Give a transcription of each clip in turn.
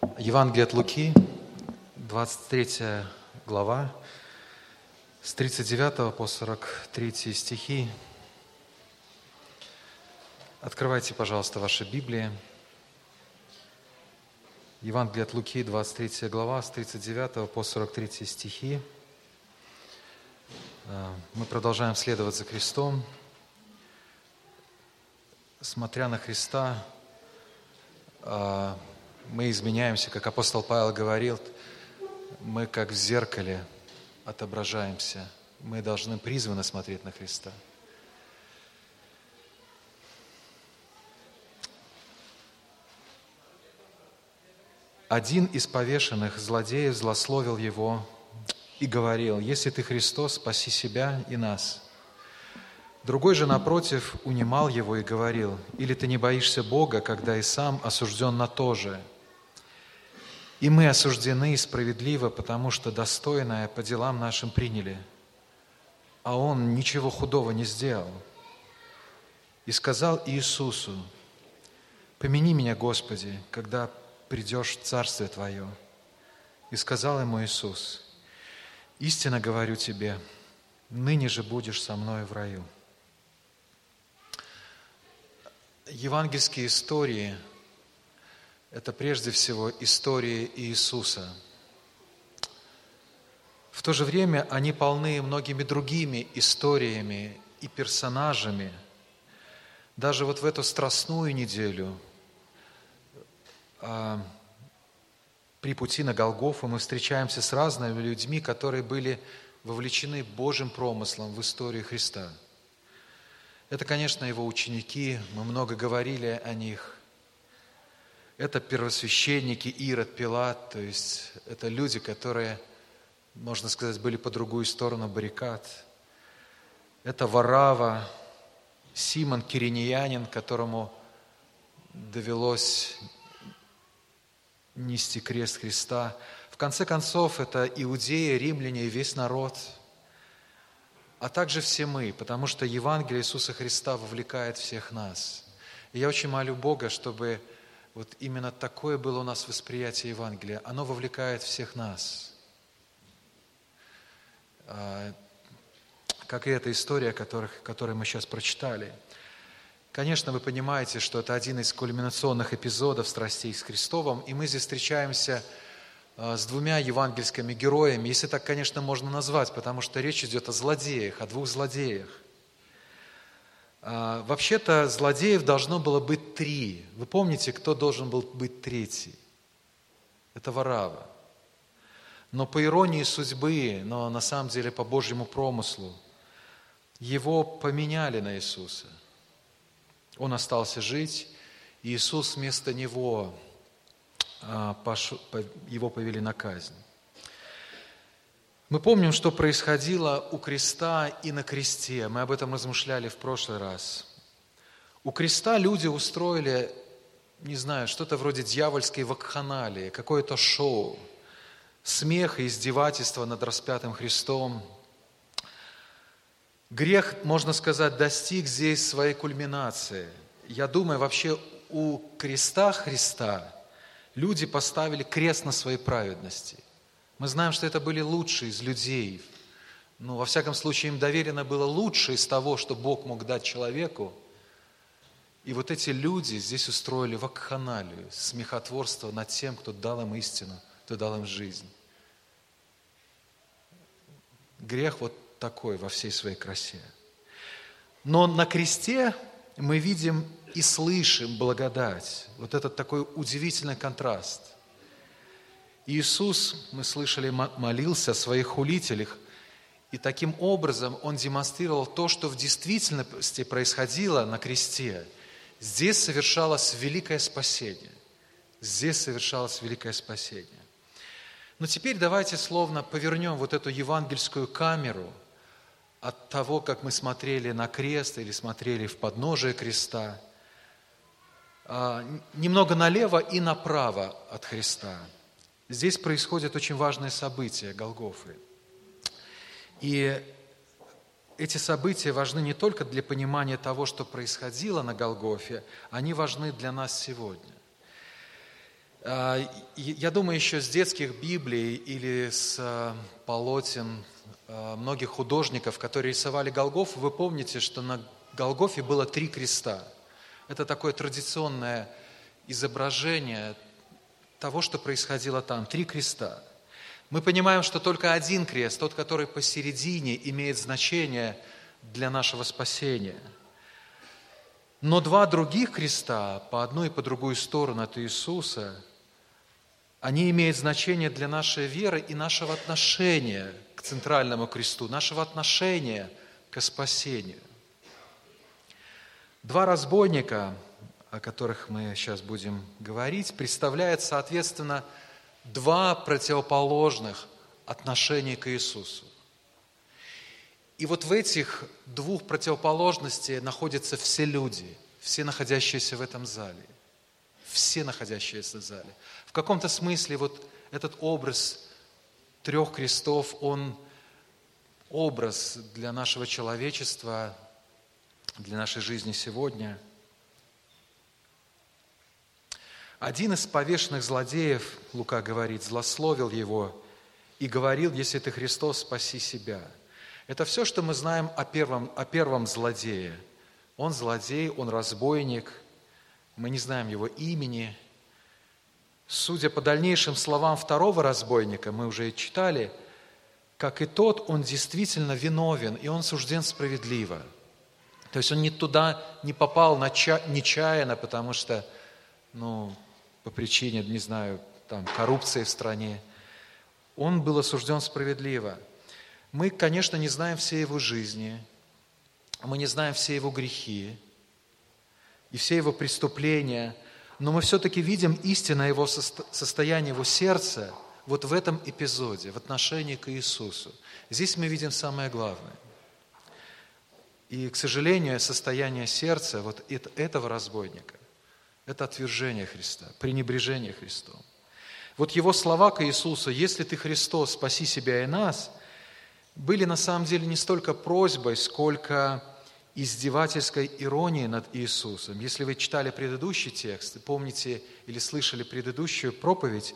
Евангелие от Луки, 23 глава, с 39 по 43 стихи. Открывайте, пожалуйста, ваши Библии. Евангелие от Луки, 23 глава, с 39 по 43 стихи. Э, мы продолжаем следовать за Христом. Смотря на Христа, э, мы изменяемся, как апостол Павел говорил, мы как в зеркале отображаемся. Мы должны призваны смотреть на Христа. Один из повешенных злодеев злословил его и говорил, «Если ты Христос, спаси себя и нас». Другой же, напротив, унимал его и говорил, «Или ты не боишься Бога, когда и сам осужден на то же?» И мы осуждены справедливо, потому что достойное по делам нашим приняли, а он ничего худого не сделал. И сказал Иисусу, «Помяни меня, Господи, когда придешь в Царствие Твое». И сказал ему Иисус, «Истинно говорю тебе, ныне же будешь со мной в раю». Евангельские истории – это прежде всего истории Иисуса. В то же время они полны многими другими историями и персонажами. Даже вот в эту страстную неделю а, при пути на Голгофу мы встречаемся с разными людьми, которые были вовлечены Божьим промыслом в историю Христа. Это, конечно, его ученики, мы много говорили о них. Это первосвященники Ирод, Пилат, то есть это люди, которые, можно сказать, были по другую сторону баррикад. Это Варава, Симон Кириньянин, которому довелось нести крест Христа. В конце концов, это иудеи, римляне и весь народ, а также все мы, потому что Евангелие Иисуса Христа вовлекает всех нас. И я очень молю Бога, чтобы вот именно такое было у нас восприятие Евангелия. Оно вовлекает всех нас. А, как и эта история, которых, которую мы сейчас прочитали. Конечно, вы понимаете, что это один из кульминационных эпизодов страстей с Христовым, и мы здесь встречаемся а, с двумя евангельскими героями, если так, конечно, можно назвать, потому что речь идет о злодеях, о двух злодеях. А, вообще-то злодеев должно было быть три. Вы помните, кто должен был быть третий? Это Варава. Но по иронии судьбы, но на самом деле по Божьему промыслу, его поменяли на Иисуса. Он остался жить, и Иисус вместо него, а, его повели на казнь. Мы помним, что происходило у креста и на кресте. Мы об этом размышляли в прошлый раз. У креста люди устроили, не знаю, что-то вроде дьявольской вакханалии, какое-то шоу, смех и издевательство над распятым Христом. Грех, можно сказать, достиг здесь своей кульминации. Я думаю, вообще у креста Христа люди поставили крест на своей праведности. Мы знаем, что это были лучшие из людей. Ну, во всяком случае, им доверено было лучшее из того, что Бог мог дать человеку. И вот эти люди здесь устроили вакханалию, смехотворство над тем, кто дал им истину, кто дал им жизнь. Грех вот такой во всей своей красе. Но на кресте мы видим и слышим благодать. Вот этот такой удивительный контраст – Иисус, мы слышали, молился о своих хулителях, и таким образом Он демонстрировал то, что в действительности происходило на кресте. Здесь совершалось великое спасение. Здесь совершалось великое спасение. Но теперь давайте словно повернем вот эту евангельскую камеру от того, как мы смотрели на крест или смотрели в подножие креста, а, немного налево и направо от Христа – Здесь происходит очень важное событие Голгофы. И эти события важны не только для понимания того, что происходило на Голгофе, они важны для нас сегодня. А, я думаю, еще с детских Библий или с а, полотен а, многих художников, которые рисовали Голгоф, вы помните, что на Голгофе было три креста. Это такое традиционное изображение того, что происходило там. Три креста. Мы понимаем, что только один крест, тот, который посередине, имеет значение для нашего спасения. Но два других креста, по одну и по другую сторону от Иисуса, они имеют значение для нашей веры и нашего отношения к центральному кресту, нашего отношения к спасению. Два разбойника, о которых мы сейчас будем говорить, представляют, соответственно, два противоположных отношения к Иисусу. И вот в этих двух противоположностях находятся все люди, все находящиеся в этом зале. Все находящиеся в зале. В каком-то смысле вот этот образ трех крестов, он образ для нашего человечества, для нашей жизни сегодня. Один из повешенных злодеев, Лука говорит, злословил его и говорил, если ты Христос, спаси себя. Это все, что мы знаем о первом, о первом злодее. Он злодей, он разбойник, мы не знаем его имени – Судя по дальнейшим словам второго разбойника, мы уже читали, как и тот, он действительно виновен, и он сужден справедливо. То есть он не туда не попал нечаянно, потому что, ну, по причине, не знаю, там, коррупции в стране. Он был осужден справедливо. Мы, конечно, не знаем все его жизни, мы не знаем все его грехи и все его преступления – но мы все-таки видим истинное его состояние, его сердца вот в этом эпизоде, в отношении к Иисусу. Здесь мы видим самое главное. И, к сожалению, состояние сердца вот этого разбойника – это отвержение Христа, пренебрежение Христом. Вот его слова к Иисусу «Если ты Христос, спаси себя и нас» были на самом деле не столько просьбой, сколько издевательской иронии над Иисусом. Если вы читали предыдущий текст, помните или слышали предыдущую проповедь,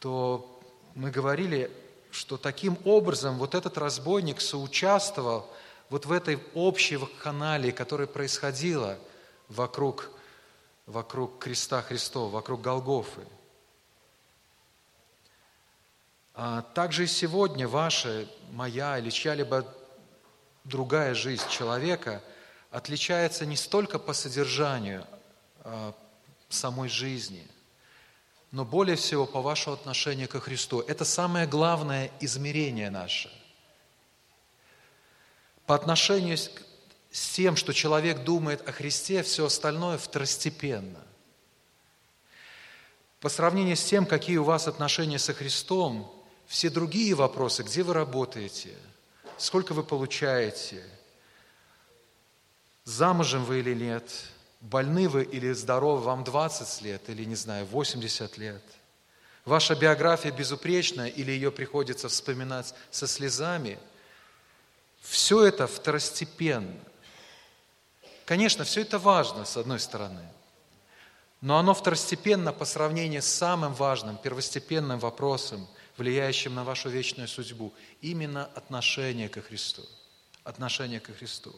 то мы говорили, что таким образом вот этот разбойник соучаствовал вот в этой общей вакханалии, которая происходила вокруг, вокруг креста Христова, вокруг Голгофы. А также и сегодня ваша, моя или чья-либо другая жизнь человека отличается не столько по содержанию а, самой жизни, но более всего по вашему отношению ко Христу. Это самое главное измерение наше. По отношению с тем, что человек думает о Христе, все остальное второстепенно. По сравнению с тем, какие у вас отношения со Христом, все другие вопросы, где вы работаете – сколько вы получаете, замужем вы или нет, больны вы или здоровы, вам 20 лет или, не знаю, 80 лет. Ваша биография безупречна или ее приходится вспоминать со слезами. Все это второстепенно. Конечно, все это важно, с одной стороны, но оно второстепенно по сравнению с самым важным, первостепенным вопросом – влияющим на вашу вечную судьбу. Именно отношение ко Христу. Отношение ко Христу.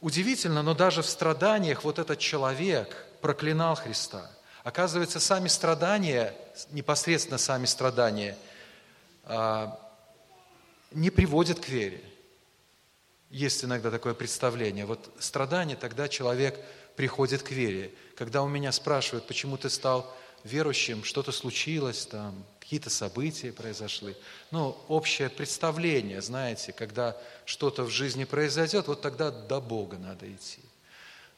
Удивительно, но даже в страданиях вот этот человек проклинал Христа. Оказывается, сами страдания, непосредственно сами страдания, а, не приводят к вере. Есть иногда такое представление. Вот страдания, тогда человек приходит к вере. Когда у меня спрашивают, почему ты стал верующим, что-то случилось там, какие-то события произошли. Ну, общее представление, знаете, когда что-то в жизни произойдет, вот тогда до Бога надо идти.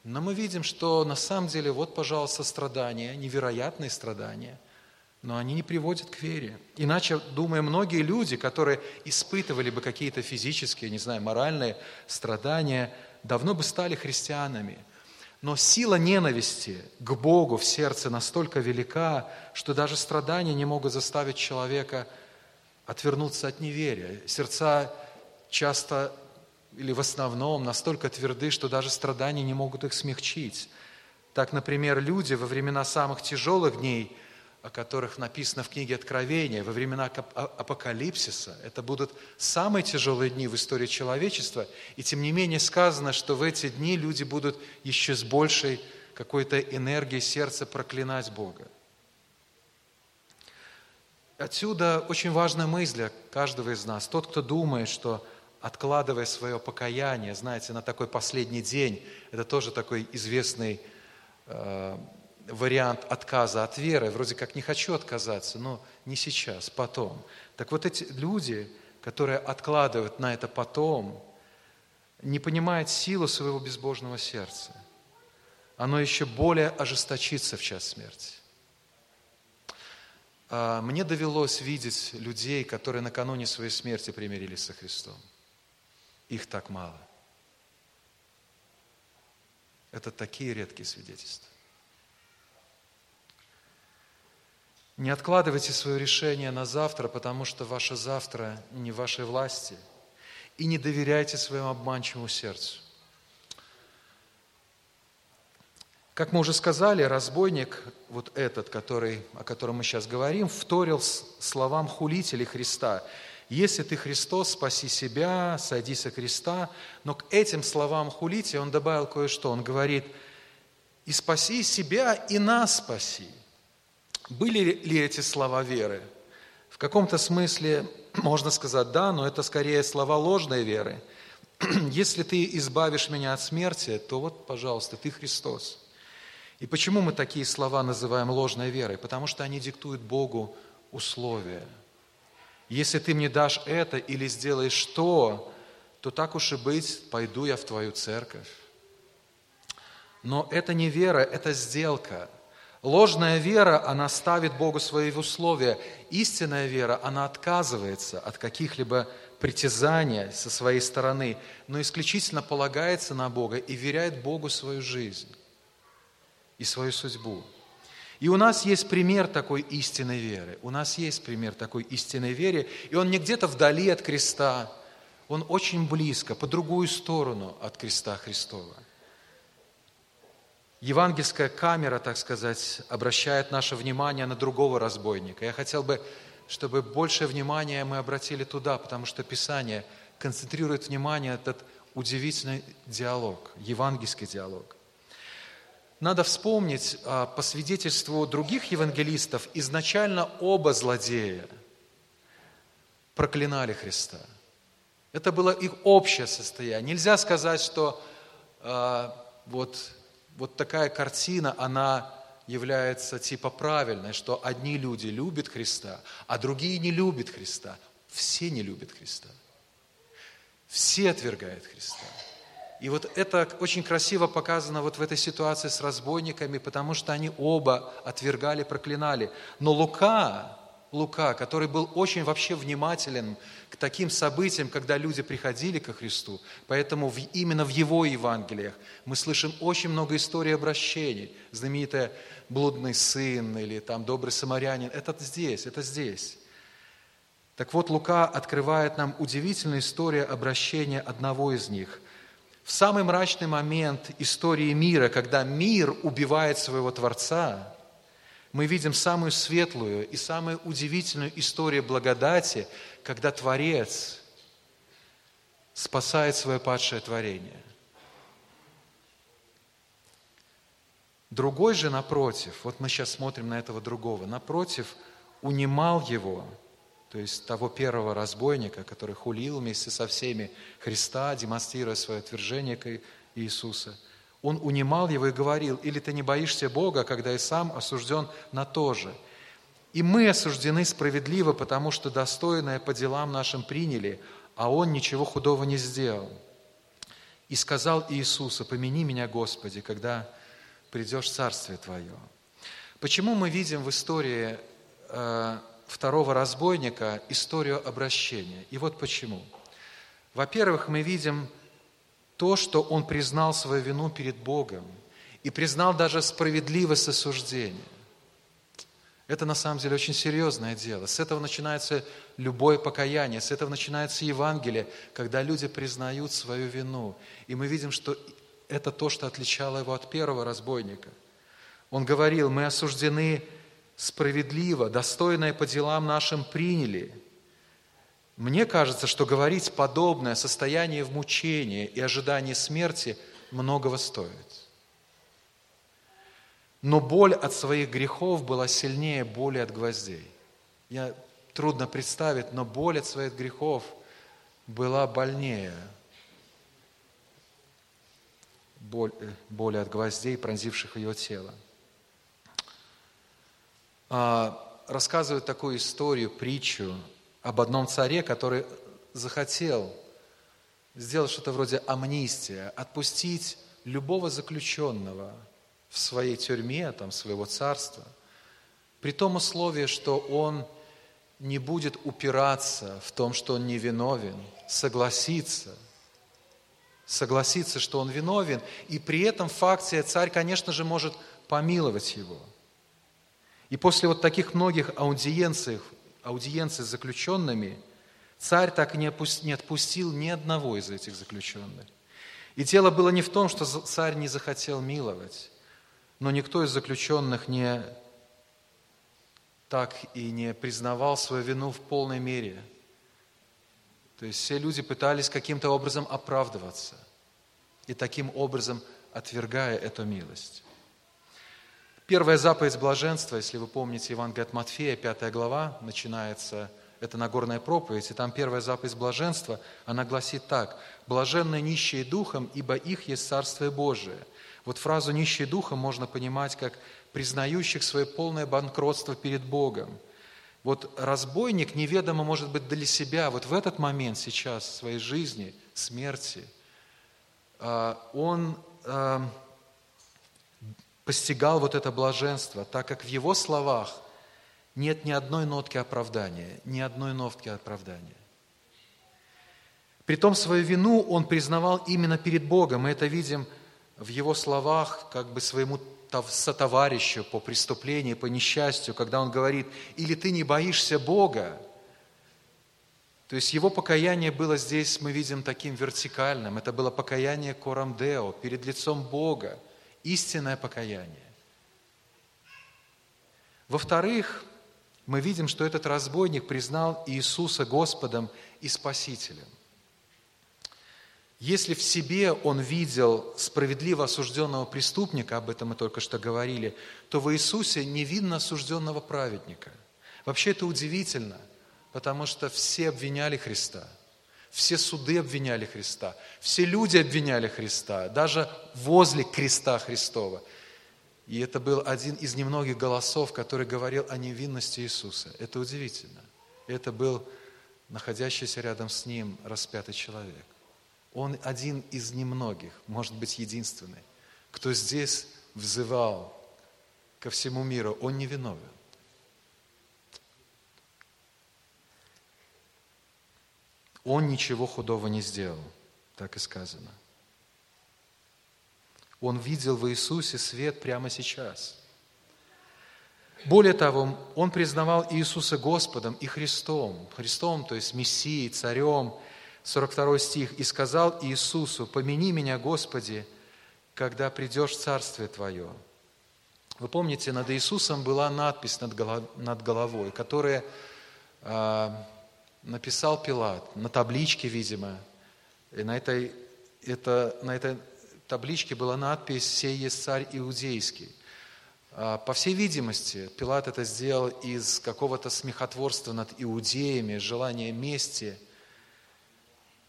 Но мы видим, что на самом деле, вот, пожалуйста, страдания, невероятные страдания, но они не приводят к вере. Иначе, думаю, многие люди, которые испытывали бы какие-то физические, не знаю, моральные страдания, давно бы стали христианами – но сила ненависти к Богу в сердце настолько велика, что даже страдания не могут заставить человека отвернуться от неверия. Сердца часто или в основном настолько тверды, что даже страдания не могут их смягчить. Так, например, люди во времена самых тяжелых дней, о которых написано в книге Откровения, во времена а, апокалипсиса, это будут самые тяжелые дни в истории человечества, и тем не менее сказано, что в эти дни люди будут еще с большей какой-то энергией сердца проклинать Бога. Отсюда очень важная мысль для каждого из нас. Тот, кто думает, что откладывая свое покаяние, знаете, на такой последний день, это тоже такой известный э, вариант отказа от веры. Вроде как не хочу отказаться, но не сейчас, потом. Так вот эти люди, которые откладывают на это потом, не понимают силу своего безбожного сердца. Оно еще более ожесточится в час смерти. А, мне довелось видеть людей, которые накануне своей смерти примирились со Христом. Их так мало. Это такие редкие свидетельства. Не откладывайте свое решение на завтра, потому что ваше завтра не в вашей власти. И не доверяйте своему обманчивому сердцу. Как мы уже сказали, разбойник, вот этот, который, о котором мы сейчас говорим, вторил словам хулителей Христа. «Если ты Христос, спаси себя, сойди со креста». Но к этим словам хулителя он добавил кое-что. Он говорит, «И спаси себя, и нас спаси». Были ли эти слова веры? В каком-то смысле можно сказать «да», но это скорее слова ложной веры. Если ты избавишь меня от смерти, то вот, пожалуйста, ты Христос. И почему мы такие слова называем ложной верой? Потому что они диктуют Богу условия. Если ты мне дашь это или сделаешь то, то так уж и быть, пойду я в твою церковь. Но это не вера, это сделка. Ложная вера, она ставит Богу свои условия. Истинная вера, она отказывается от каких-либо притязаний со своей стороны, но исключительно полагается на Бога и веряет Богу свою жизнь и свою судьбу. И у нас есть пример такой истинной веры. У нас есть пример такой истинной веры, и он не где-то вдали от креста, он очень близко, по другую сторону от креста Христова. Евангельская камера, так сказать, обращает наше внимание на другого разбойника. Я хотел бы, чтобы большее внимание мы обратили туда, потому что Писание концентрирует внимание на этот удивительный диалог, евангельский диалог. Надо вспомнить, а, по свидетельству других евангелистов, изначально оба злодея проклинали Христа. Это было их общее состояние. Нельзя сказать, что э, вот, вот такая картина, она является типа правильной, что одни люди любят Христа, а другие не любят Христа. Все не любят Христа. Все отвергают Христа. И вот это очень красиво показано вот в этой ситуации с разбойниками, потому что они оба отвергали, проклинали. Но Лука, Лука, который был очень вообще внимателен к таким событиям, когда люди приходили ко Христу, поэтому в, именно в его Евангелиях мы слышим очень много историй обращений. Знаменитая «Блудный сын» или там «Добрый самарянин» – это здесь, это здесь. Так вот, Лука открывает нам удивительную историю обращения одного из них – в самый мрачный момент истории мира, когда мир убивает своего Творца, мы видим самую светлую и самую удивительную историю благодати, когда Творец спасает свое падшее творение. Другой же, напротив, вот мы сейчас смотрим на этого другого, напротив, унимал его – то есть того первого разбойника, который хулил вместе со всеми Христа, демонстрируя свое отвержение к Иисуса. Он унимал его и говорил, или ты не боишься Бога, когда и сам осужден на то же. И мы осуждены справедливо, потому что достойное по делам нашим приняли, а он ничего худого не сделал. И сказал Иисуса, помяни меня, Господи, когда придешь в Царствие Твое. Почему мы видим в истории э, второго разбойника историю обращения. И вот почему. Во-первых, мы видим то, что он признал свою вину перед Богом и признал даже справедливость осуждения. Это на самом деле очень серьезное дело. С этого начинается любое покаяние, с этого начинается Евангелие, когда люди признают свою вину. И мы видим, что это то, что отличало его от первого разбойника. Он говорил, мы осуждены справедливо, достойное по делам нашим приняли. Мне кажется, что говорить подобное состояние в мучении и ожидании смерти многого стоит. Но боль от своих грехов была сильнее боли от гвоздей. Я трудно представить, но боль от своих грехов была больнее боль, э, боли от гвоздей, пронзивших ее тело. А, рассказывают такую историю, притчу об одном царе, который захотел сделать что-то вроде амнистия, отпустить любого заключенного в своей тюрьме, там, своего царства, при том условии, что он не будет упираться в том, что он невиновен, согласиться – согласиться, что он виновен, и при этом факте царь, конечно же, может помиловать его. И после вот таких многих аудиенций, аудиенций с заключенными, царь так и не отпустил ни одного из этих заключенных. И дело было не в том, что царь не захотел миловать, но никто из заключенных не так и не признавал свою вину в полной мере – то есть все люди пытались каким-то образом оправдываться и таким образом отвергая эту милость. Первая заповедь блаженства, если вы помните Евангелие от Матфея, 5 глава, начинается, это Нагорная проповедь, и там первая заповедь блаженства, она гласит так, «Блаженные нищие духом, ибо их есть Царствие Божие». Вот фразу «нищие духом» можно понимать как признающих свое полное банкротство перед Богом – вот разбойник неведомо, может быть, для себя, вот в этот момент сейчас своей жизни, смерти, а, он а, постигал вот это блаженство, так как в его словах нет ни одной нотки оправдания, ни одной нотки оправдания. Притом свою вину он признавал именно перед Богом. Мы это видим в его словах, как бы своему сотоварищу по преступлению, по несчастью, когда он говорит, или ты не боишься Бога, то есть его покаяние было здесь, мы видим, таким вертикальным. Это было покаяние корамдео, перед лицом Бога, истинное покаяние. Во-вторых, мы видим, что этот разбойник признал Иисуса Господом и Спасителем. Если в себе он видел справедливо осужденного преступника, об этом мы только что говорили, то в Иисусе не видно осужденного праведника. Вообще это удивительно, потому что все обвиняли Христа, все суды обвиняли Христа, все люди обвиняли Христа, даже возле креста Христова. И это был один из немногих голосов, который говорил о невинности Иисуса. Это удивительно. Это был находящийся рядом с ним распятый человек. Он один из немногих, может быть, единственный, кто здесь взывал ко всему миру. Он не виновен. Он ничего худого не сделал, так и сказано. Он видел в Иисусе свет прямо сейчас. Более того, он признавал Иисуса Господом и Христом. Христом, то есть Мессией, Царем, 42 стих, «И сказал Иисусу, помяни меня, Господи, когда придешь в Царствие Твое». Вы помните, над Иисусом была надпись над головой, которая э, написал Пилат на табличке, видимо. И на этой, это, на этой табличке была надпись «Сей есть царь иудейский». А, по всей видимости, Пилат это сделал из какого-то смехотворства над иудеями, желания мести –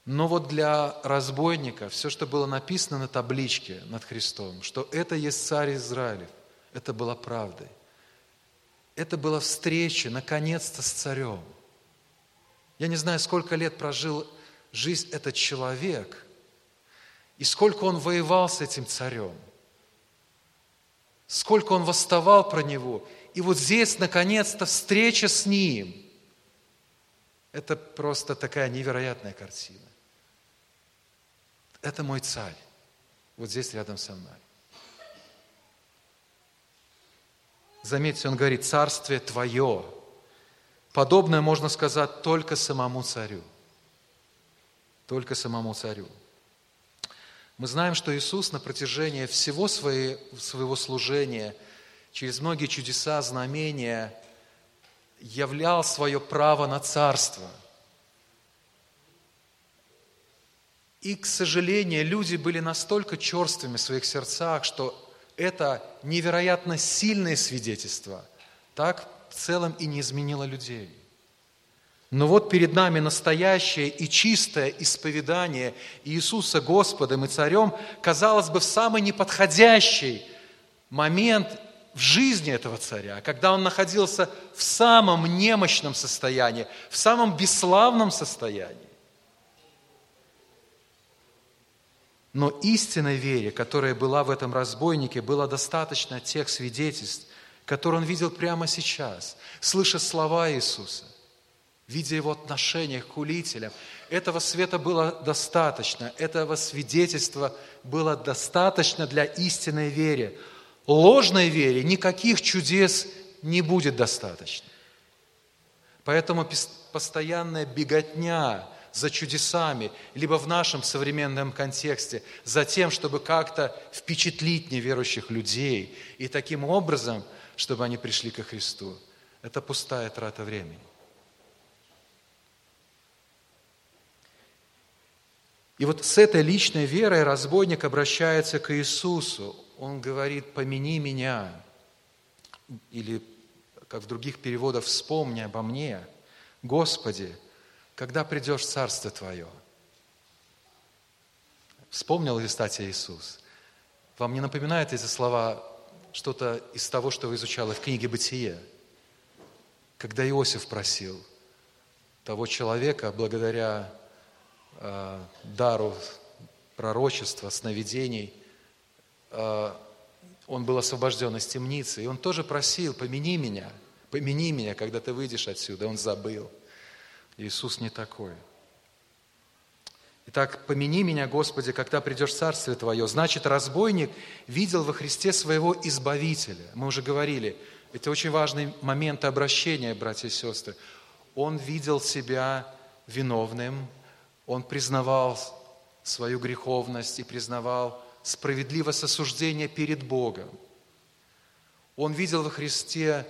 но вот для разбойника все, что было написано на табличке над Христом, что это есть царь Израилев, это было правдой. Это была встреча, наконец-то, с царем. Я не знаю, сколько лет прожил жизнь этот человек, и сколько он воевал с этим царем, сколько он восставал про него. И вот здесь, наконец-то, встреча с ним. Это просто такая невероятная картина. Это мой царь. Вот здесь рядом со мной. Заметьте, он говорит, царствие твое. Подобное можно сказать только самому царю. Только самому царю. Мы знаем, что Иисус на протяжении всего своего служения через многие чудеса, знамения являл свое право на царство. И, к сожалению, люди были настолько черствыми в своих сердцах, что это невероятно сильное свидетельство так в целом и не изменило людей. Но вот перед нами настоящее и чистое исповедание Иисуса Господом и Царем, казалось бы, в самый неподходящий момент в жизни этого царя, когда он находился в самом немощном состоянии, в самом бесславном состоянии. Но истинной вере, которая была в этом разбойнике, было достаточно тех свидетельств, которые он видел прямо сейчас, слыша слова Иисуса – видя его отношение к улителям. Этого света было достаточно, этого свидетельства было достаточно для истинной веры. Ложной вере никаких чудес не будет достаточно. Поэтому постоянная беготня за чудесами, либо в нашем современном контексте, за тем, чтобы как-то впечатлить неверующих людей, и таким образом, чтобы они пришли ко Христу, это пустая трата времени. И вот с этой личной верой разбойник обращается к Иисусу. Он говорит, помяни меня. Или, как в других переводах, вспомни обо мне. Господи, когда придешь в Царство Твое? Вспомнил ли, кстати, Иисус? Вам не напоминают эти слова что-то из того, что вы изучали в книге «Бытие»? Когда Иосиф просил того человека, благодаря Э, дару пророчества, сновидений, э, он был освобожден из темницы, и он тоже просил, помяни меня, помяни меня, когда ты выйдешь отсюда. Он забыл. Иисус не такой. Итак, помяни меня, Господи, когда придешь в Царствие Твое. Значит, разбойник видел во Христе своего Избавителя. Мы уже говорили, это очень важный момент обращения, братья и сестры. Он видел себя виновным, он признавал свою греховность и признавал справедливость осуждения перед Богом. Он видел во Христе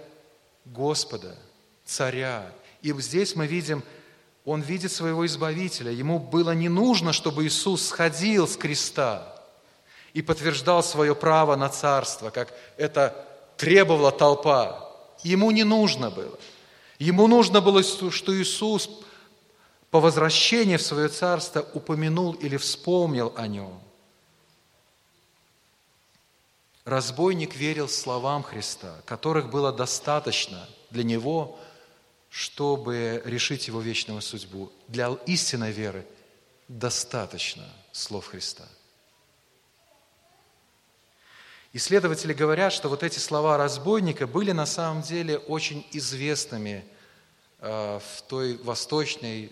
Господа, Царя. И здесь мы видим, он видит своего Избавителя. Ему было не нужно, чтобы Иисус сходил с креста и подтверждал свое право на царство, как это требовала толпа. Ему не нужно было. Ему нужно было, что Иисус по возвращении в свое царство упомянул или вспомнил о нем. Разбойник верил словам Христа, которых было достаточно для него, чтобы решить его вечную судьбу. Для истинной веры достаточно слов Христа. Исследователи говорят, что вот эти слова разбойника были на самом деле очень известными э, в той восточной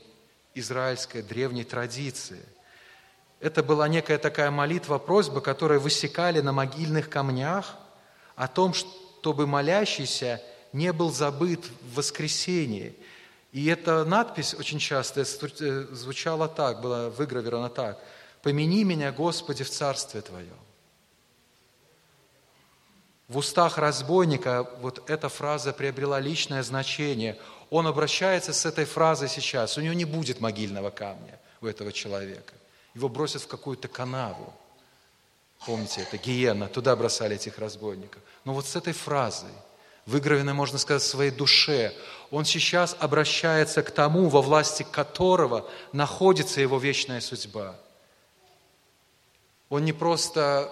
израильской древней традиции. Это была некая такая молитва, просьба, которая высекали на могильных камнях о том, чтобы молящийся не был забыт в воскресении. И эта надпись очень часто э, звучала так, была выгравирована так. «Помяни меня, Господи, в Царстве Твоем». В устах разбойника вот эта фраза приобрела личное значение – он обращается с этой фразой сейчас. У него не будет могильного камня у этого человека. Его бросят в какую-то канаву. Помните, это гиена, туда бросали этих разбойников. Но вот с этой фразой, выгравленной, можно сказать, своей душе, он сейчас обращается к тому, во власти которого находится его вечная судьба. Он не просто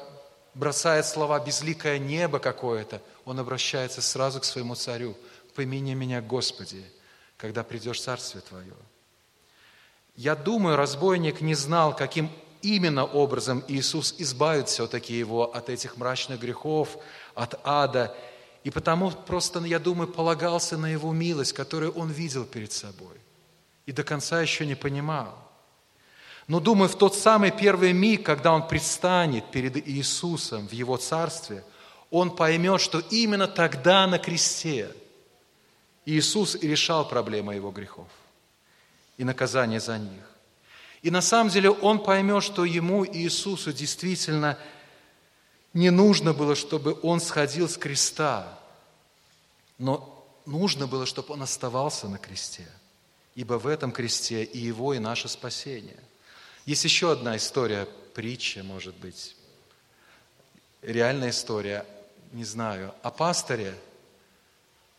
бросает слова «безликое небо какое-то», он обращается сразу к своему царю – помяни меня, Господи, когда придешь Царствие Твое. Я думаю, разбойник не знал, каким именно образом Иисус избавит все-таки его от этих мрачных грехов, от ада. И потому просто, я думаю, полагался на его милость, которую он видел перед собой. И до конца еще не понимал. Но думаю, в тот самый первый миг, когда он предстанет перед Иисусом в его царстве, он поймет, что именно тогда на кресте – Иисус и решал проблемы его грехов и наказание за них. И на самом деле он поймет, что ему, Иисусу, действительно не нужно было, чтобы он сходил с креста, но нужно было, чтобы он оставался на кресте, ибо в этом кресте и его, и наше спасение. Есть еще одна история, притча, может быть, реальная история, не знаю, о пасторе,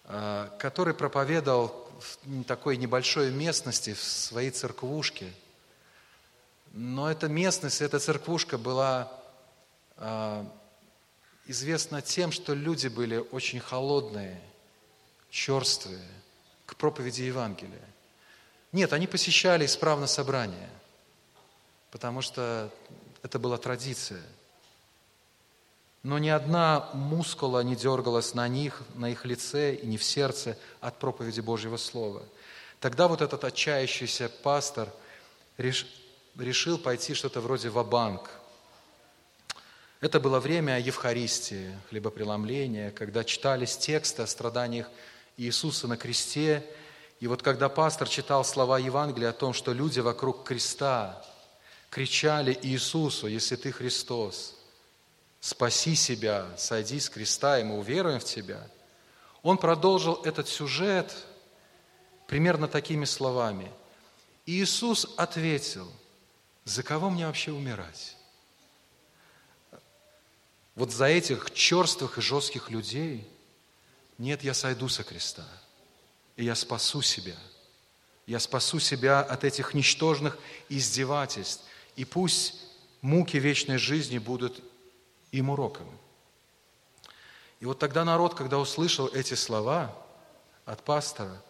а, который проповедовал в такой небольшой местности, в своей церквушке. Но эта местность, эта церквушка была а, известна тем, что люди были очень холодные, черствые к проповеди Евангелия. Нет, они посещали исправно собрание, потому что это была традиция. Но ни одна мускула не дергалась на них, на их лице и не в сердце от проповеди Божьего Слова. Тогда вот этот отчаявшийся пастор решил пойти что-то вроде ва-банк – это было время Евхаристии, хлебопреломления, когда читались тексты о страданиях Иисуса на кресте. И вот когда пастор читал слова Евангелия о том, что люди вокруг креста кричали Иисусу, если ты Христос, спаси себя, сойди с креста, и мы уверуем в тебя, он продолжил этот сюжет примерно такими словами. Иисус ответил, за кого мне вообще умирать? Вот за этих черствых и жестких людей, нет, я сойду со креста, и я спасу себя. Я спасу себя от этих ничтожных издевательств, и пусть муки вечной жизни будут им уроком. И вот тогда народ, когда услышал эти слова от пастора,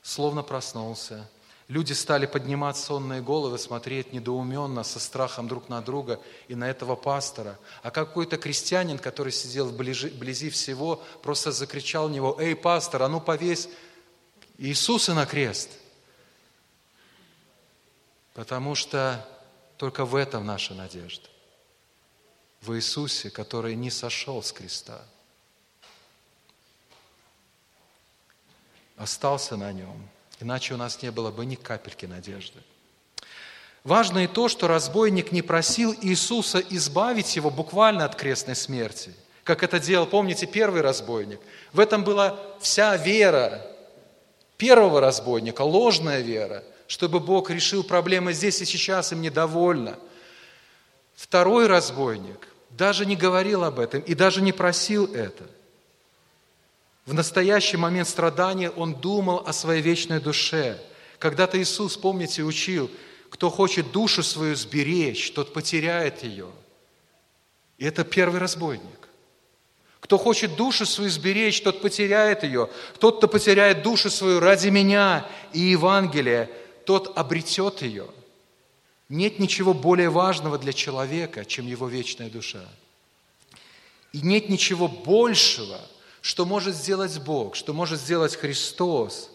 словно проснулся – Люди стали поднимать сонные головы, смотреть недоуменно, со страхом друг на друга и на этого пастора. А какой-то крестьянин, который сидел вблизи, вблизи всего, просто закричал на него, «Эй, пастор, а ну повесь Иисуса на крест!» Потому что только в этом наша надежда. В Иисусе, который не сошел с креста, остался на нем – Иначе у нас не было бы ни капельки надежды. Важно и то, что разбойник не просил Иисуса избавить его буквально от крестной смерти, как это делал, помните, первый разбойник. В этом была вся вера первого разбойника, ложная вера, чтобы Бог решил проблемы здесь и сейчас, им недовольно. Второй разбойник даже не говорил об этом и даже не просил это – в настоящий момент страдания он думал о своей вечной душе. Когда-то Иисус, помните, учил, кто хочет душу свою сберечь, тот потеряет ее. И это первый разбойник. Кто хочет душу свою сберечь, тот потеряет ее. Тот, кто потеряет душу свою ради меня и Евангелия, тот обретет ее. Нет ничего более важного для человека, чем его вечная душа. И нет ничего большего – что может сделать Бог, что может сделать Христос,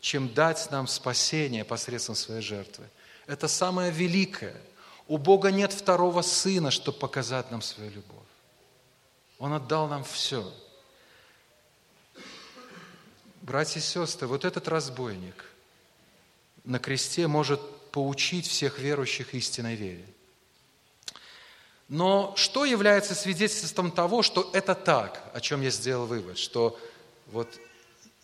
чем дать нам спасение посредством своей жертвы. Это самое великое. У Бога нет второго сына, чтобы показать нам свою любовь. Он отдал нам все. Братья и сестры, вот этот разбойник на кресте может поучить всех верующих истинной вере. Но что является свидетельством того, что это так, о чем я сделал вывод, что вот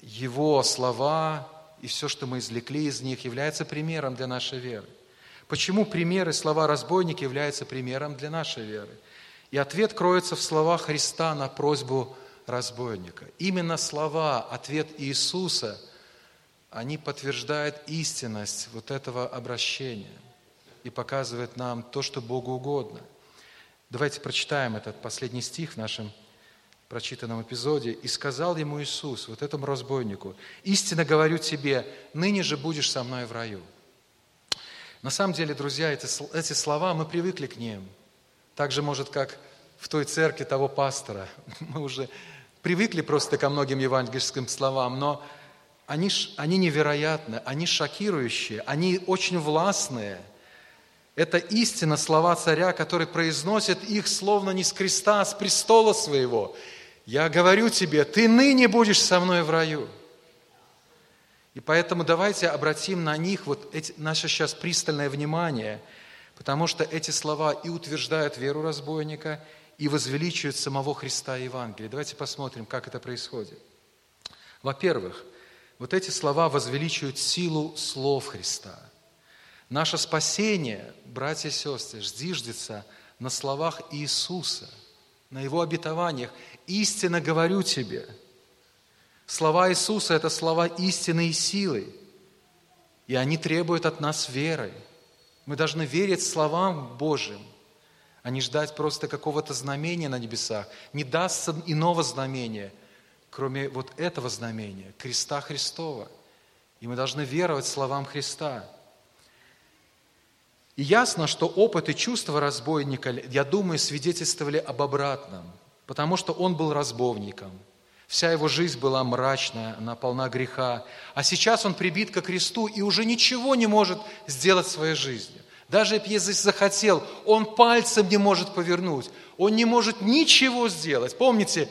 его слова и все, что мы извлекли из них, является примером для нашей веры? Почему примеры слова разбойник являются примером для нашей веры? И ответ кроется в словах Христа на просьбу разбойника. Именно слова, ответ Иисуса, они подтверждают истинность вот этого обращения и показывают нам то, что Богу угодно – Давайте прочитаем этот последний стих в нашем прочитанном эпизоде. «И сказал ему Иисус, вот этому разбойнику, истинно говорю тебе, ныне же будешь со мной в раю». На самом деле, друзья, эти, эти слова, мы привыкли к ним. Так же, может, как в той церкви того пастора. Мы уже привыкли просто ко многим евангельским словам, но они, они невероятны, они шокирующие, они очень властные – это истина слова царя, который произносит их словно не с креста, а с престола своего. Я говорю тебе, ты ныне будешь со мной в раю. И поэтому давайте обратим на них вот эти, наше сейчас пристальное внимание, потому что эти слова и утверждают веру разбойника, и возвеличивают самого Христа и Евангелие. Давайте посмотрим, как это происходит. Во-первых, вот эти слова возвеличивают силу слов Христа. Наше спасение, братья и сестры, зиждется на словах Иисуса, на Его обетованиях. «Истинно говорю тебе». Слова Иисуса – это слова истины и силы. И они требуют от нас веры. Мы должны верить словам Божьим, а не ждать просто какого-то знамения на небесах. Не дастся иного знамения, кроме вот этого знамения, креста Христова. И мы должны веровать словам Христа. И ясно, что опыт и чувства разбойника, я думаю, свидетельствовали об обратном, потому что он был разбойником. Вся его жизнь была мрачная, она полна греха. А сейчас он прибит ко кресту и уже ничего не может сделать в своей жизни. Даже если захотел, он пальцем не может повернуть. Он не может ничего сделать. Помните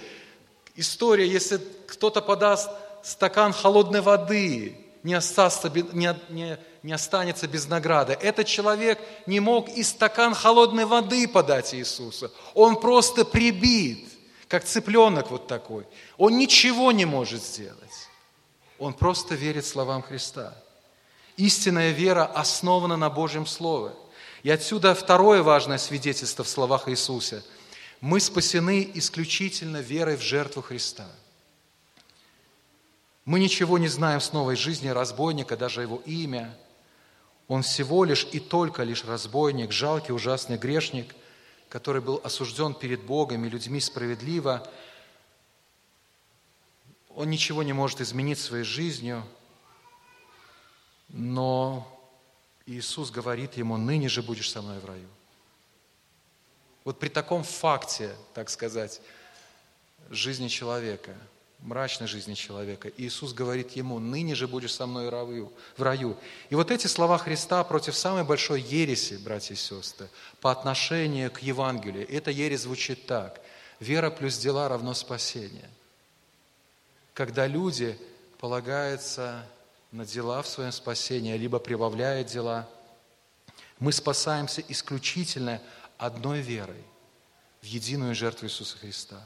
история, если кто-то подаст стакан холодной воды, не, остастся, не, не, не останется без награды. Этот человек не мог и стакан холодной воды подать Иисусу. Он просто прибит, как цыпленок вот такой. Он ничего не может сделать. Он просто верит словам Христа. Истинная вера основана на Божьем Слове. И отсюда второе важное свидетельство в словах Иисуса. Мы спасены исключительно верой в жертву Христа. Мы ничего не знаем с новой жизни разбойника, даже его имя. Он всего лишь и только лишь разбойник, жалкий, ужасный грешник, который был осужден перед Богом и людьми справедливо. Он ничего не может изменить своей жизнью – но Иисус говорит ему, ныне же будешь со мной в раю. Вот при таком факте, так сказать, жизни человека, мрачной жизни человека, Иисус говорит ему, ныне же будешь со мной в раю. И вот эти слова Христа против самой большой ереси, братья и сестры, по отношению к Евангелию. Эта ересь звучит так. Вера плюс дела равно спасение. Когда люди полагаются на дела в своем спасении, либо прибавляет дела. Мы спасаемся исключительно одной верой в единую жертву Иисуса Христа.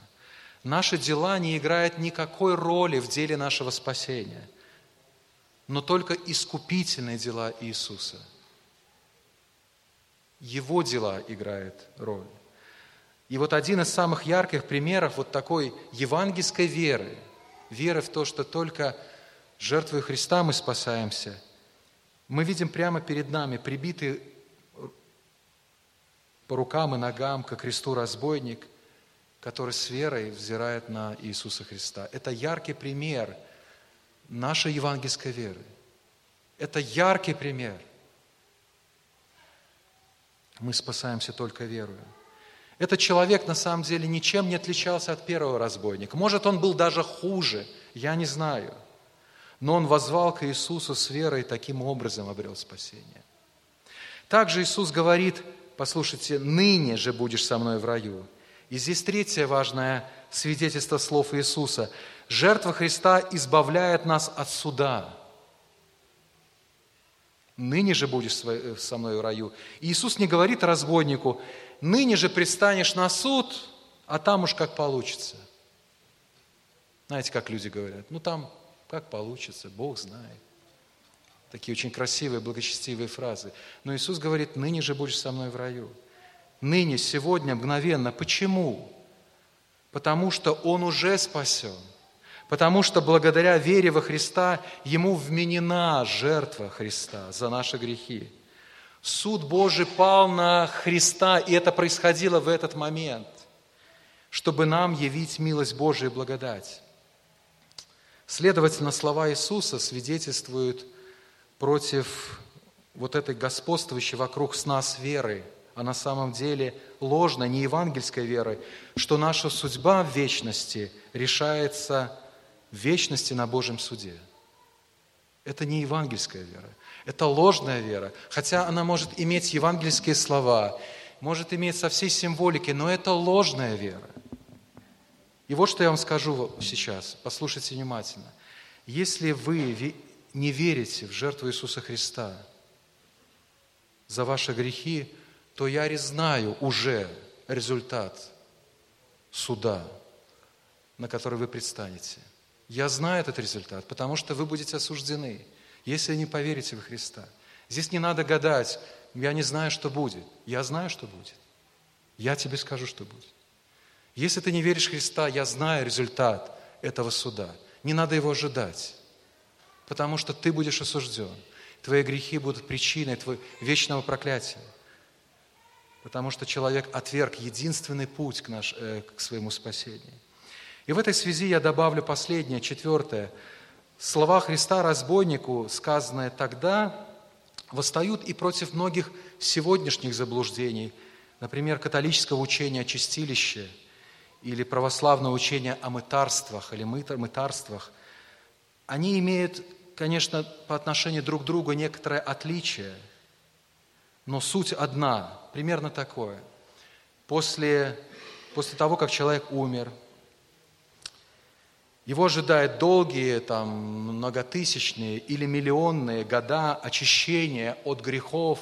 Наши дела не играют никакой роли в деле нашего спасения, но только искупительные дела Иисуса. Его дела играют роль. И вот один из самых ярких примеров вот такой евангельской веры, веры в то, что только жертвой Христа мы спасаемся, мы видим прямо перед нами прибитый по рукам и ногам к кресту разбойник, который с верой взирает на Иисуса Христа. Это яркий пример нашей евангельской веры. Это яркий пример. Мы спасаемся только верою. Этот человек на самом деле ничем не отличался от первого разбойника. Может, он был даже хуже, я не знаю – но он возвал к Иисусу с верой и таким образом обрел спасение. Также Иисус говорит, послушайте, ныне же будешь со мной в раю. И здесь третье важное свидетельство слов Иисуса. Жертва Христа избавляет нас от суда. Ныне же будешь э, со мной в раю. И Иисус не говорит разбойнику, ныне же пристанешь на суд, а там уж как получится. Знаете, как люди говорят? Ну там как получится, Бог знает. Такие очень красивые, благочестивые фразы. Но Иисус говорит, ныне же будешь со мной в раю. Ныне, сегодня, мгновенно. Почему? Потому что Он уже спасен. Потому что благодаря вере во Христа Ему вменена жертва Христа за наши грехи. Суд Божий пал на Христа, и это происходило в этот момент, чтобы нам явить милость Божию и благодать. Следовательно, слова Иисуса свидетельствуют против вот этой господствующей вокруг с нас веры, а на самом деле ложной, не евангельской веры, что наша судьба в вечности решается в вечности на Божьем суде. Это не евангельская вера, это ложная вера, хотя она может иметь евангельские слова, может иметь со всей символикой, но это ложная вера. И вот что я вам скажу сейчас, послушайте внимательно. Если вы не верите в жертву Иисуса Христа за ваши грехи, то я знаю уже результат суда, на который вы предстанете. Я знаю этот результат, потому что вы будете осуждены, если не поверите в Христа. Здесь не надо гадать, я не знаю, что будет. Я знаю, что будет. Я тебе скажу, что будет. Если ты не веришь в Христа, я знаю результат этого суда. Не надо его ожидать, потому что ты будешь осужден. Твои грехи будут причиной твоего вечного проклятия. Потому что человек отверг единственный путь к, наш, э, к своему спасению. И в этой связи я добавлю последнее, четвертое. Слова Христа разбойнику, сказанные тогда, восстают и против многих сегодняшних заблуждений, например, католического учения о чистилище или православного учения о мытарствах или мытарствах. Они имеют, конечно, по отношению друг к другу некоторое отличие, но суть одна, примерно такое. После, после того, как человек умер – его ожидают долгие, там, многотысячные или миллионные года очищения от грехов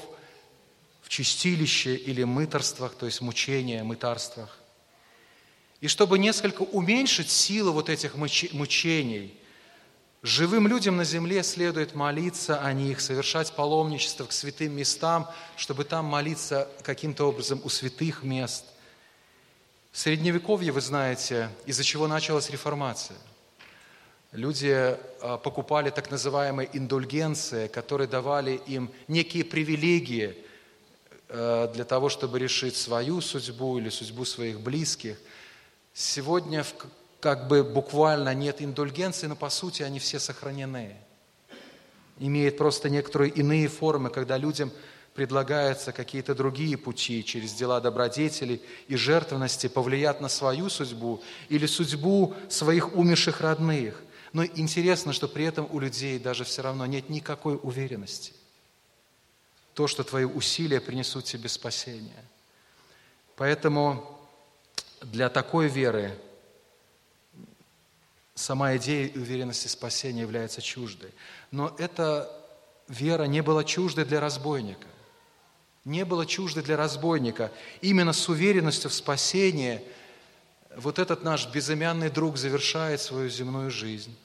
в чистилище или мыторствах, то есть мучения, мытарствах. И чтобы несколько уменьшить силу вот этих мучений, живым людям на земле следует молиться о них, совершать паломничество к святым местам, чтобы там молиться каким-то образом у святых мест. В Средневековье, вы знаете, из-за чего началась реформация – Люди а, покупали так называемые индульгенции, которые давали им некие привилегии а, для того, чтобы решить свою судьбу или судьбу своих близких. Сегодня как бы буквально нет индульгенции, но по сути они все сохранены. Имеют просто некоторые иные формы, когда людям предлагаются какие-то другие пути через дела добродетели и жертвенности повлиять на свою судьбу или судьбу своих умерших родных – но интересно, что при этом у людей даже все равно нет никакой уверенности. То, что твои усилия принесут тебе спасение. Поэтому для такой веры сама идея уверенности спасения является чуждой. Но эта вера не была чуждой для разбойника. Не была чуждой для разбойника. Именно с уверенностью в спасении вот этот наш безымянный друг завершает свою земную жизнь.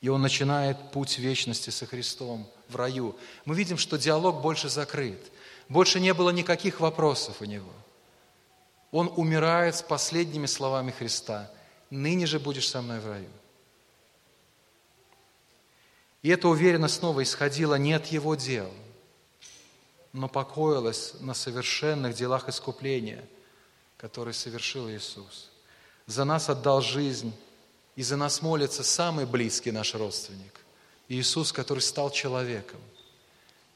И он начинает путь вечности со Христом в раю. Мы видим, что диалог больше закрыт. Больше не было никаких вопросов у него. Он умирает с последними словами Христа. «Ныне же будешь со мной в раю». И эта уверенность снова исходила не от его дел, но покоилась на совершенных делах искупления, которые совершил Иисус. За нас отдал жизнь и за нас молится самый близкий наш родственник, Иисус, который стал человеком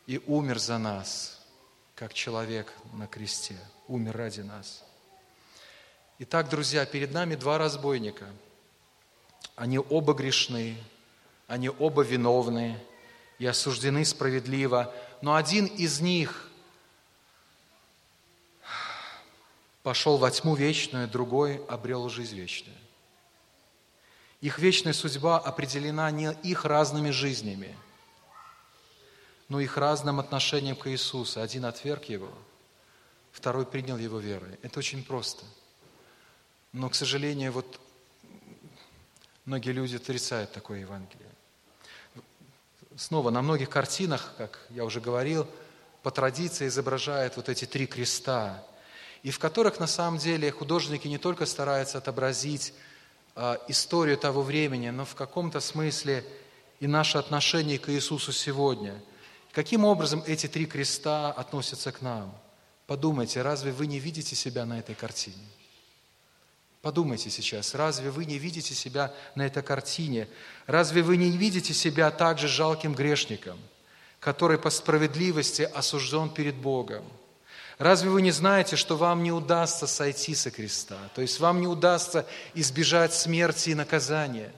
и умер за нас, как человек на кресте, умер ради нас. Итак, друзья, перед нами два разбойника. Они оба грешны, они оба виновны и осуждены справедливо, но один из них пошел во тьму вечную, другой обрел жизнь вечную. Их вечная судьба определена не их разными жизнями, но их разным отношением к Иисусу. Один отверг Его, второй принял Его верой. Это очень просто. Но, к сожалению, вот многие люди отрицают такое Евангелие. Снова, на многих картинах, как я уже говорил, по традиции изображают вот эти три креста, и в которых на самом деле художники не только стараются отобразить а, историю того времени, но в каком-то смысле и наше отношение к Иисусу сегодня. Каким образом эти три креста относятся к нам? Подумайте, разве вы не видите себя на этой картине? Подумайте сейчас, разве вы не видите себя на этой картине? Разве вы не видите себя также жалким грешником, который по справедливости осужден перед Богом? Разве вы не знаете, что вам не удастся сойти со креста? То есть вам не удастся избежать смерти и наказания.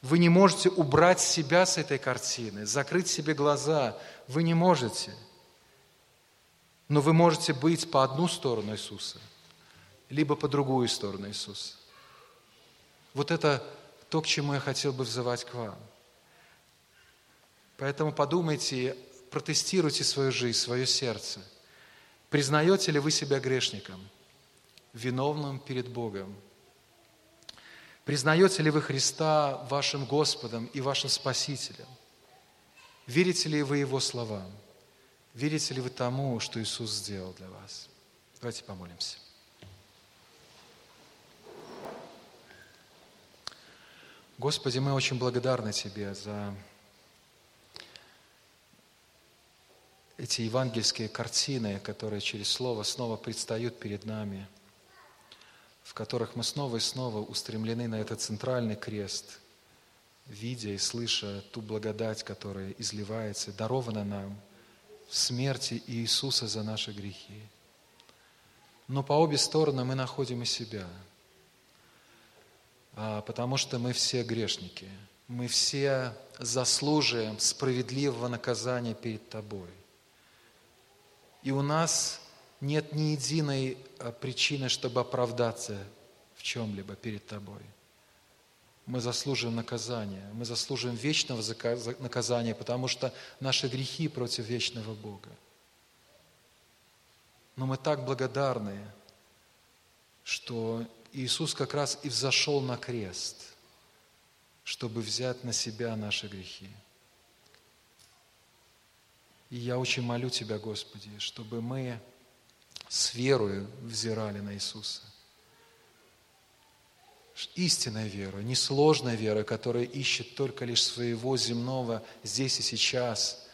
Вы не можете убрать себя с этой картины, закрыть себе глаза. Вы не можете. Но вы можете быть по одну сторону Иисуса, либо по другую сторону Иисуса. Вот это то, к чему я хотел бы взывать к вам. Поэтому подумайте протестируйте свою жизнь, свое сердце. Признаете ли вы себя грешником, виновным перед Богом? Признаете ли вы Христа вашим Господом и вашим Спасителем? Верите ли вы Его словам? Верите ли вы тому, что Иисус сделал для вас? Давайте помолимся. Господи, мы очень благодарны Тебе за эти евангельские картины, которые через Слово снова предстают перед нами, в которых мы снова и снова устремлены на этот центральный крест, видя и слыша ту благодать, которая изливается, дарована нам в смерти Иисуса за наши грехи. Но по обе стороны мы находим и себя, потому что мы все грешники, мы все заслуживаем справедливого наказания перед Тобой. И у нас нет ни единой а, причины, чтобы оправдаться в чем-либо перед Тобой. Мы заслуживаем наказания, мы заслуживаем вечного наказания, потому что наши грехи против вечного Бога. Но мы так благодарны, что Иисус как раз и взошел на крест, чтобы взять на себя наши грехи. И я очень молю Тебя, Господи, чтобы мы с верою взирали на Иисуса. Истинная вера, несложная вера, которая ищет только лишь своего земного здесь и сейчас,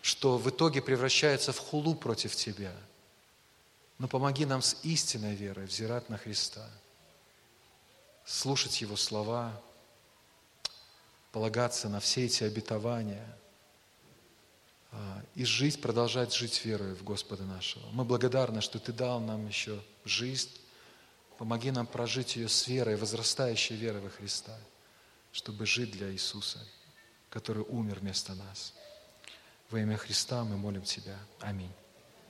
что в итоге превращается в хулу против Тебя. Но помоги нам с истинной верой взирать на Христа, слушать Его слова, полагаться на все эти обетования – а, и жить, продолжать жить верой в Господа нашего. Мы благодарны, что Ты дал нам еще жизнь. Помоги нам прожить ее с верой, возрастающей верой во Христа, чтобы жить для Иисуса, который умер вместо нас. Во имя Христа мы молим Тебя. Аминь.